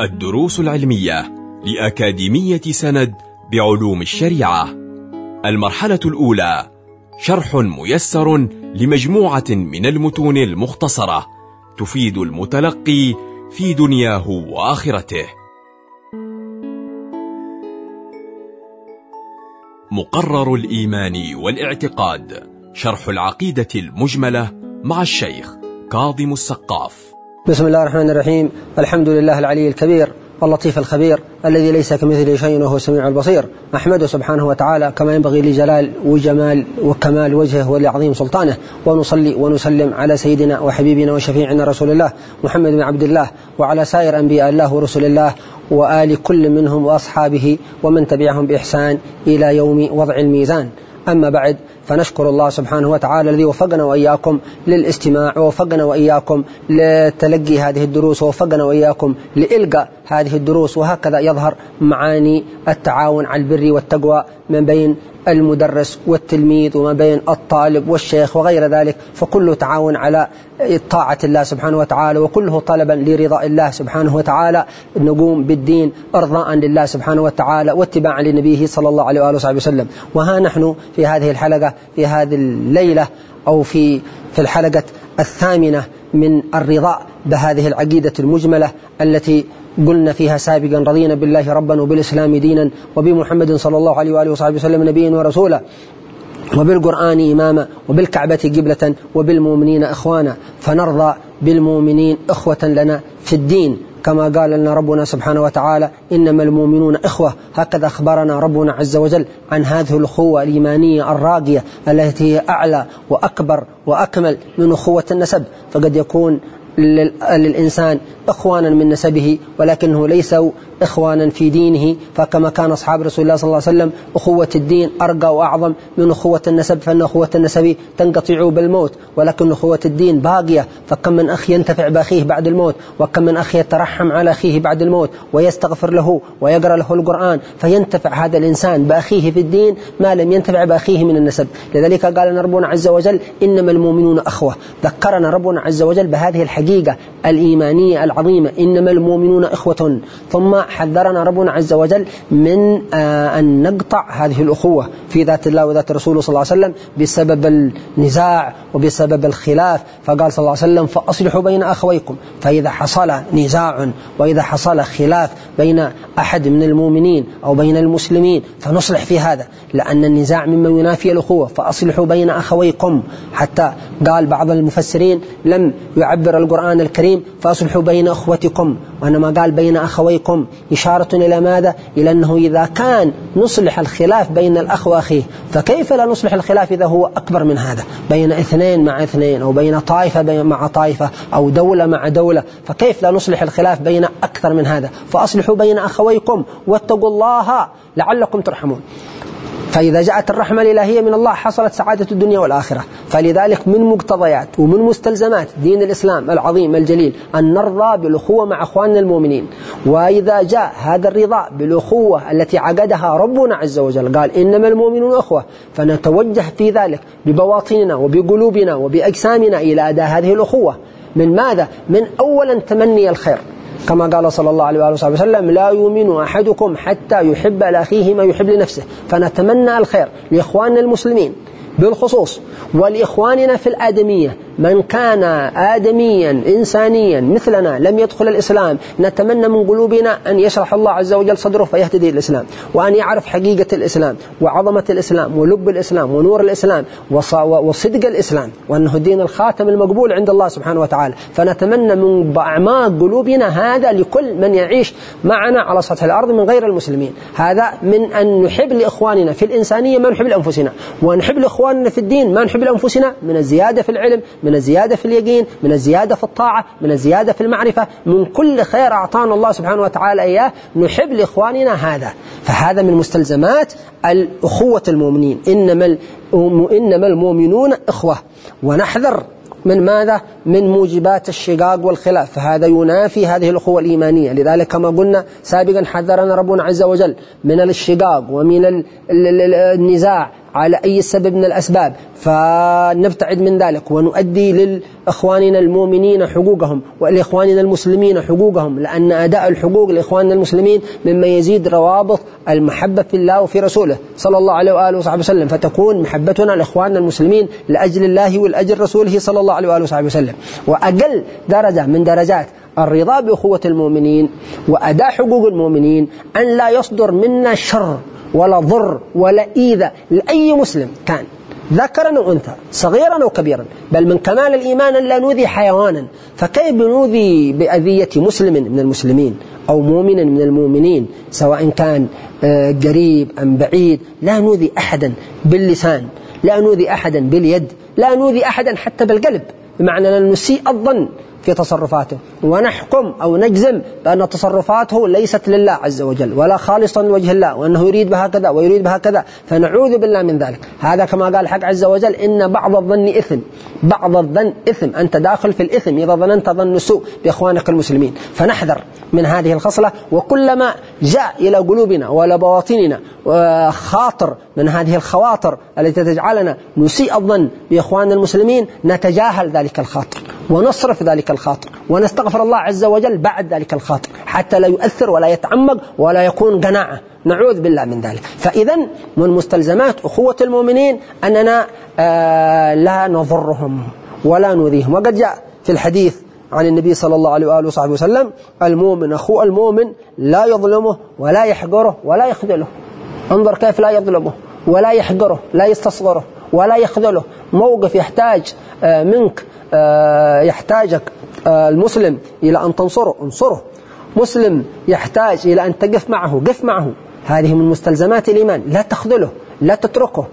الدروس العلمية لأكاديمية سند بعلوم الشريعة. المرحلة الأولى شرح ميسر لمجموعة من المتون المختصرة تفيد المتلقي في دنياه وآخرته. مقرر الإيمان والاعتقاد شرح العقيدة المجملة مع الشيخ كاظم السقاف. بسم الله الرحمن الرحيم. الحمد لله العلي الكبير اللطيف الخبير الذي ليس كمثله شيء وهو السميع البصير. أحمده سبحانه وتعالى كما ينبغي لجلال وجمال وكمال وجهه ولعظيم سلطانه. ونصلي ونسلم على سيدنا وحبيبنا وشفيعنا رسول الله محمد بن عبد الله وعلى سائر أنبياء الله ورسل الله وآل كل منهم وأصحابه ومن تبعهم بإحسان إلى يوم وضع الميزان. أما بعد فنشكر الله سبحانه وتعالى الذي وفقنا وإياكم للاستماع ووفقنا وإياكم لتلقي هذه الدروس ووفقنا وإياكم لإلقاء هذه الدروس وهكذا يظهر معاني التعاون على البر والتقوى من بين المدرس والتلميذ وما بين الطالب والشيخ وغير ذلك فكله تعاون على طاعة الله سبحانه وتعالى وكله طلبا لرضاء الله سبحانه وتعالى. نقوم بالدين إرضاء لله سبحانه وتعالى واتباعا لنبيه صلى الله عليه وآله وصحبه وسلم. وها نحن في هذه الحلقة في هذه الليلة أو في في الحلقة الثامنة من الرضاء بهذه العقيدة المجملة التي قلنا فيها سابقا رضينا بالله ربا وبالإسلام دينا وبمحمد صلى الله عليه وآله وصحبه وسلم نبيا ورسولا وبالقرآن إماما وبالكعبة قبلة وبالمؤمنين إخوانا فنرضى بالمؤمنين إخوة لنا في الدين. كما قال لنا ربنا سبحانه وتعالى إنما المؤمنون إخوة. هكذا أخبرنا ربنا عز وجل عن هذه الأخوة الإيمانية الراقية التي هي أعلى وأكبر وأكمل من أخوة النسب. فقد يكون للإنسان إخوانا من نسبه ولكنه ليسوا إخوانا في دينه. فكما كان أصحاب رسول الله صلى الله عليه وسلم أخوة الدين أرقى وأعظم من أخوة النسب فإن أخوة النسب تنقطع بالموت ولكن أخوة الدين باقية. فكم من أخ ينتفع بأخيه بعد الموت وكم من أخ يترحم على أخيه بعد الموت ويستغفر له ويقرأ له القرآن فينتفع هذا الإنسان بأخيه في الدين ما لم ينتفع بأخيه من النسب. لذلك قال ربنا عز وجل إنما المؤمنون أخوة. ذكرنا ربنا عز وجل بهذه الحقيقة الإيمانية العظيمة إنما المؤمنون إخوة. ثم حذرنا ربنا عز وجل من آه أن نقطع هذه الأخوة في ذات الله وذات رسوله صلى الله عليه وسلم بسبب النزاع وبسبب الخلاف. فقال صلى الله عليه وسلم فأصلحوا بين أخويكم فإذا حصل نزاع وإذا حصل خلاف بين أحد من المؤمنين أو بين المسلمين فنصلح في هذا لأن النزاع مما ينافي الأخوة. فأصلحوا بين أخويكم حتى قال بعض المفسرين لم يعبر القرآن الكريم فأصلحوا بين أخوتكم. وإنما قال بين أخويكم. إشارة إلى ماذا؟ إلى أنه إذا كان نصلح الخلاف بين الأخ وأخيه فكيف لا نصلح الخلاف إذا هو أكبر من هذا؟ بين اثنين مع اثنين أو بين طائفة مع طائفة أو دولة مع دولة. فكيف لا نصلح الخلاف بين أكثر من هذا؟ فأصلحوا بين أخويكم واتقوا الله لعلكم ترحمون. فإذا جاءت الرحمة الإلهية من الله حصلت سعادة الدنيا والآخرة. فلذلك من مقتضيات ومن مستلزمات دين الإسلام العظيم الجليل أن نرضى بالأخوة مع أخواننا المؤمنين. وإذا جاء هذا الرضا بالأخوة التي عقدها ربنا عز وجل قال إنما المؤمنون أخوة. فنتوجه في ذلك ببواطننا وبقلوبنا وبأجسامنا إلى أداء هذه الأخوة. من ماذا؟ من أولا تمني الخير. كما قال صلى الله عليه وآله وسلم لا يؤمن أحدكم حتى يحب لأخيه ما يحب لنفسه. فنتمنى الخير لإخواننا المسلمين بالخصوص ولإخواننا في الآدمية. من كان آدميا إنسانيا مثلنا لم يدخل الإسلام نتمنى من قلوبنا أن يشرح الله عز وجل صدره فيهتدي الإسلام وأن يعرف حقيقة الإسلام وعظمة الإسلام ولب الإسلام ونور الإسلام وصدق الإسلام وأنه الدين الخاتم المقبول عند الله سبحانه وتعالى. فنتمنى من أعماق قلوبنا هذا لكل من يعيش معنا على سطح الأرض من غير المسلمين. هذا من أن نحب لإخواننا في الإنسانية ما نحب لأنفسنا ونحب لإخواننا في الدين ما نحب لأنفسنا من الزيادة في العلم من الزيادة في اليقين من الزيادة في الطاعة من الزيادة في المعرفة من كل خير أعطانا الله سبحانه وتعالى إياه نحب لإخواننا هذا. فهذا من مستلزمات الأخوة المؤمنين. إنما, إنما المؤمنون إخوة. ونحذر من ماذا؟ من موجبات الشقاق والخلاف. فهذا ينافي هذه الأخوة الإيمانية. لذلك كما قلنا سابقا حذرنا ربنا عز وجل من الشقاق ومن النزاع. على أي سبب من الأسباب فنبتعد من ذلك ونؤدي لإخواننا المؤمنين حقوقهم ولإخواننا المسلمين حقوقهم لأن أداء الحقوق لإخواننا المسلمين مما يزيد روابط المحبة في الله وفي رسوله صلى الله عليه وآله وصحبه وسلم فتكون محبتنا لإخواننا المسلمين لأجل الله والأجل رسوله صلى الله عليه وآله وصحبه وسلم. وأقل درجة من درجات الرضا بأخوة المؤمنين وأداء حقوق المؤمنين أن لا يصدر منا شر ولا ضر ولا إيذاء لأي مسلم كان ذكرا أو أنثى صغيرا أو كبيرا بل من كمال الإيمان أن لا نؤذي حيوانا. فكيف نؤذي بأذية مسلم من المسلمين أو مؤمن من المؤمنين سواء كان آه، قريب أم بعيد؟ لا نؤذي أحدا باللسان لا نؤذي أحدا باليد لا نؤذي أحدا حتى بالقلب بمعنى أن نسيء الظن. في تصرفاته. ونحكم أو نجزم بأن تصرفاته ليست لله عز وجل ولا خالصا لوجه الله وأنه يريد بها كذا ويريد بها كذا فنعوذ بالله من ذلك. هذا كما قال الحق عز وجل إن بعض الظن إثم. بعض الظن إثم. أنت داخل في الإثم إذا ظننت ظن سوء بإخوانك المسلمين. فنحذر من هذه الخصلة وكلما جاء إلى قلوبنا وإلى بواطننا خاطر من هذه الخواطر التي تجعلنا نسيء الظن بإخواننا المسلمين نتجاهل ذلك الخاطر. ونصرف ذلك الخاطر ونستغفر الله عز وجل بعد ذلك الخاطر حتى لا يؤثر ولا يتعمق ولا يكون قناعة. نعوذ بالله من ذلك. فإذا من مستلزمات أخوة المؤمنين أننا آه لا نضرهم ولا نؤذيهم. وقد جاء في الحديث عن النبي صلى الله عليه وآله وصحبه وسلم المؤمن أخو المؤمن لا يظلمه ولا يحقره ولا يخذله. انظر كيف لا يظلمه ولا يحقره لا يستصغره ولا يخذله. موقف يحتاج آه، منك يحتاجك آه، المسلم إلى أن تنصره انصره. مسلم يحتاج إلى أن تقف معه قف معه. هذه من مستلزمات الإيمان لا تخذله لا تتركه.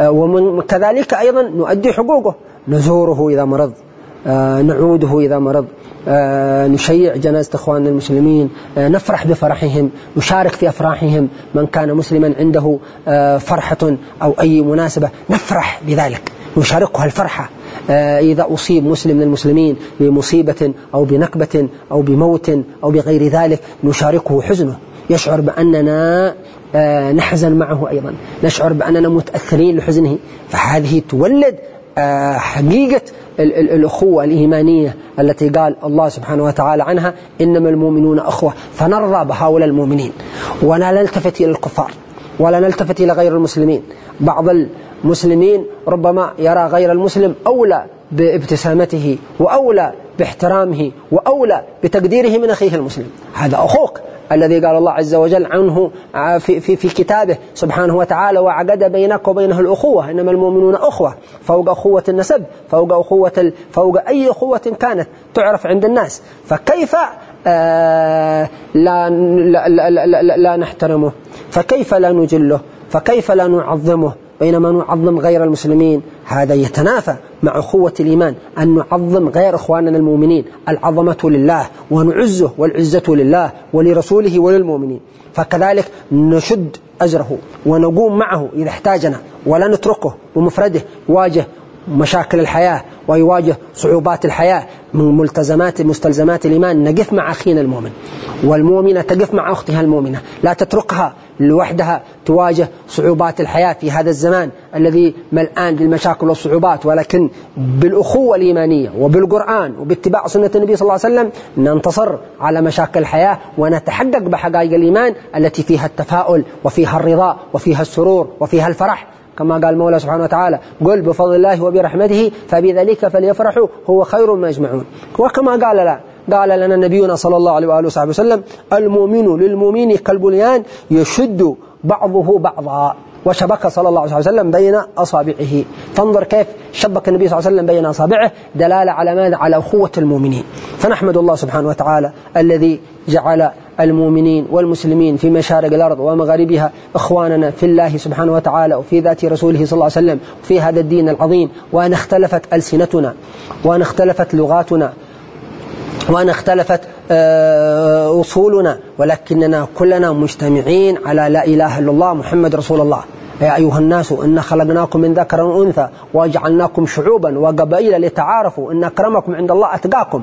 وكذلك أيضا نؤدي حقوقه نزوره إذا مرض نعوده إذا مرض نشيع جنازة إخواننا المسلمين نفرح بفرحهم نشارك في أفراحهم. من كان مسلما عنده فرحة أو أي مناسبة نفرح بذلك. نشاركها الفرحة إذا أصيب مسلم من المسلمين بمصيبة أو بنكبة أو بموت أو بغير ذلك نشاركه حزنه. يشعر بأننا نحزن معه أيضا. نشعر بأننا متأثرين لحزنه. فهذه تولد حقيقة الأخوة الإيمانية التي قال الله سبحانه وتعالى عنها إنما المؤمنون أخوة. فنرضى بهؤلاء المؤمنين. ولا نلتفت إلى الكفار ولا نلتفت إلى غير المسلمين. بعض المسلمين ربما يرى غير المسلم أولى بابتسامته وأولى باحترامه وأولى بتقديره من أخيه المسلم. هذا أخوك الذي قال الله عز وجل عنه في, في, في كتابه سبحانه وتعالى وعقد بينك وبينه الأخوة إنما المؤمنون أخوة فوق أخوة النسب فوق أخوة فوق أي أخوة كانت تعرف عند الناس. فكيف آه لا, لا, لا, لا, لا نحترمه؟ فكيف لا نجله؟ فكيف لا نعظمه؟ بينما نعظم غير المسلمين. هذا يتنافى مع أخوة الإيمان. أن نعظم غير إخواننا المؤمنين. العظمة لله ونعزه والعزة لله ولرسوله وللمؤمنين. فكذلك نشد أجره ونقوم معه إذا احتاجنا. ولا نتركه بمفرده. واجه مشاكل الحياة ويواجه صعوبات الحياة. من ملتزمات مستلزمات الإيمان. نقف مع أخينا المؤمن. والمؤمنة تقف مع أختها المؤمنة. لا تتركها لوحدها تواجه صعوبات الحياة في هذا الزمان الذي ملآن بالمشاكل والصعوبات. ولكن بالأخوة الإيمانية وبالقرآن وباتباع سنة النبي صلى الله عليه وسلم ننتصر على مشاكل الحياة ونتحقق بحقائق الإيمان التي فيها التفاؤل وفيها الرضا وفيها السرور وفيها الفرح. كما قال المولى سبحانه وتعالى قل بفضل الله وبرحمته فبذلك فليفرحوا هو خير ما يجمعون. وكما قال لا قال لنا نبينا صلى الله عليه وآله وصحبه وسلم المؤمن للمؤمن كالبنيان يشد بعضه بعضا. وشبك صلى الله عليه وسلم بين أصابعه. فانظر كيف شبك النبي صلى الله عليه وسلم بين أصابعه دلالة على ماذا؟ على أخوة المؤمنين. فنحمد الله سبحانه وتعالى الذي جعل المؤمنين والمسلمين في مشارق الأرض ومغاربها إخواننا في الله سبحانه وتعالى وفي ذات رسوله صلى الله عليه وسلم وفي هذا الدين العظيم. وأن اختلفت ألسنتنا وأن اختلفت لغاتنا وأن اختلفت آه، أصولنا ولكننا كلنا مجتمعين على لا إله إلا الله محمد رسول الله. يا أيها الناس إنا خلقناكم من ذكر وأنثى وجعلناكم شعوبا وقبائل لتعارفوا إن أكرمكم عند الله أتقاكم.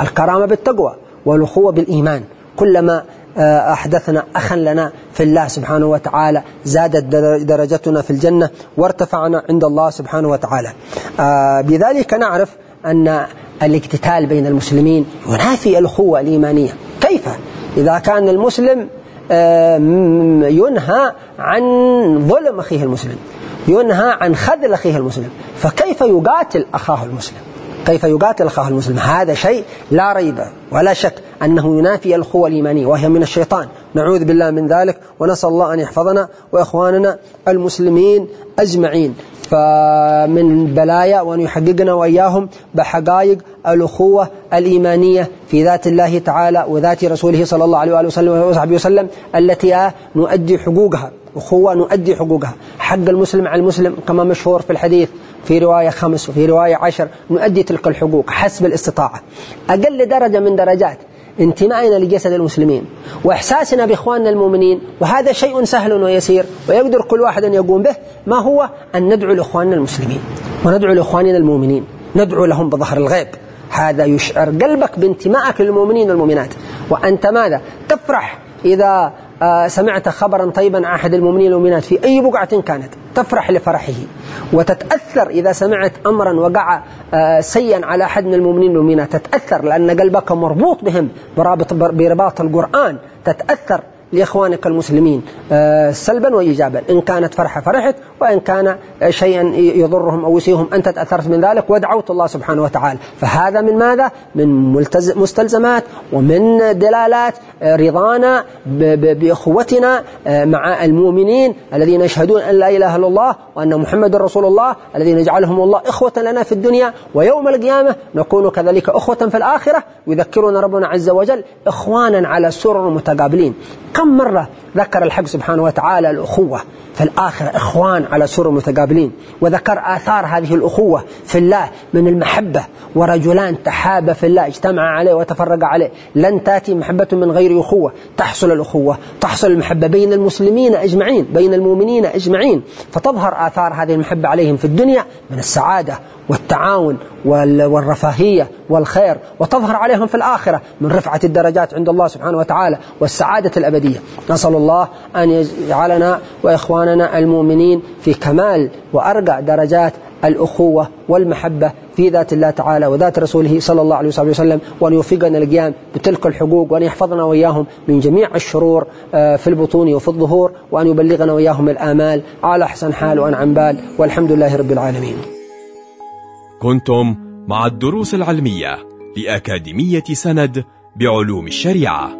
الكرامة بالتقوى والأخوة بالإيمان. كلما آه، أحدثنا أخا لنا في الله سبحانه وتعالى زادت درجتنا في الجنة وارتفعنا عند الله سبحانه وتعالى. آه، بذلك نعرف أن الاقتتال بين المسلمين ينافي الأخوة الإيمانية. كيف؟ إذا كان المسلم ينهى عن ظلم أخيه المسلم ينهى عن خذل أخيه المسلم فكيف يقاتل أخاه المسلم؟ كيف يقاتل أخاه المسلم؟ هذا شيء لا ريب ولا شك أنه ينافي الأخوة الإيمانية وهي من الشيطان. نعوذ بالله من ذلك ونسأل الله أن يحفظنا وإخواننا المسلمين أجمعين. فمن بلايا وأن يحققنا وإياهم بحقائق الأخوة الإيمانية في ذات الله تعالى وذات رسوله صلى الله عليه وآله وسلم وصحبه وسلم التي نؤدي حقوقها. أخوة نؤدي حقوقها. حق المسلم على المسلم كما مشهور في الحديث في رواية خمس وفي رواية عشر. نؤدي تلك الحقوق حسب الاستطاعة. أقل درجة من درجات انتمائنا لجسد المسلمين وإحساسنا بإخواننا المؤمنين. وهذا شيء سهل ويسير ويقدر كل واحد أن يقوم به. ما هو؟ أن ندعو لإخواننا المسلمين. وندعو لإخواننا المؤمنين. ندعو لهم بظهر الغيب. هذا يشعر قلبك بانتمائك للمؤمنين والمؤمنات. وأنت ماذا؟ تفرح إذا آه، سمعت خبرا طيبا عن أحد المؤمنين والمؤمنات في أي بقعة كانت. تفرح لفرحه. وتتأثر إذا سمعت أمرا وقع آه، سيا على أحد من المؤمنين والمؤمنات. تتأثر لأن قلبك مربوط بهم برابط برباط القرآن. تتأثر لإخوانك المسلمين آه، سلبا وإيجابا إن كانت فرحة فرحت وإن كان شيئا يضرهم أو يسيهم أنت تأثرت من ذلك ودعوت الله سبحانه وتعالى. فهذا من ماذا؟ من مستلزمات ومن دلالات آه، رضانا بأخوتنا آه، مع المؤمنين الذين يشهدون أن لا إله إلا الله وأن محمد رسول الله الذين يجعلهم الله إخوة لنا في الدنيا ويوم القيامة نكون كذلك أخوة في الآخرة. يذكرنا ربنا عز وجل إخوانا على سرر متقابلين. كم مرة ذكر الحق سبحانه وتعالى الأخوة في الآخرة إخوان على سر متقابلين وذكر آثار هذه الأخوة في الله من المحبة ورجلان تحابا في الله اجتمعا عليه وتفرقا عليه. لن تأتي محبة من غير أخوة. تحصل الأخوة تحصل المحبة بين المسلمين أجمعين بين المؤمنين أجمعين. فتظهر آثار هذه المحبة عليهم في الدنيا من السعادة والتعاون والرفاهية والخير. وتظهر عليهم في الآخرة من رفعة الدرجات عند الله سبحانه وتعالى والسعادة الأبدية. نسأل الله أن يجعلنا وإخواننا المؤمنين في كمال وأرقى درجات الأخوة والمحبة في ذات الله تعالى وذات رسوله صلى الله عليه وسلم وأن يوفقنا القيام بتلك الحقوق وأن يحفظنا وإياهم من جميع الشرور آه، في البطون وفي الظهور وأن يبلغنا وإياهم الآمال على أحسن حال وأنعم بال والحمد لله رب العالمين. كنتم مع الدروس العلمية لأكاديمية سند بعلوم الشريعة.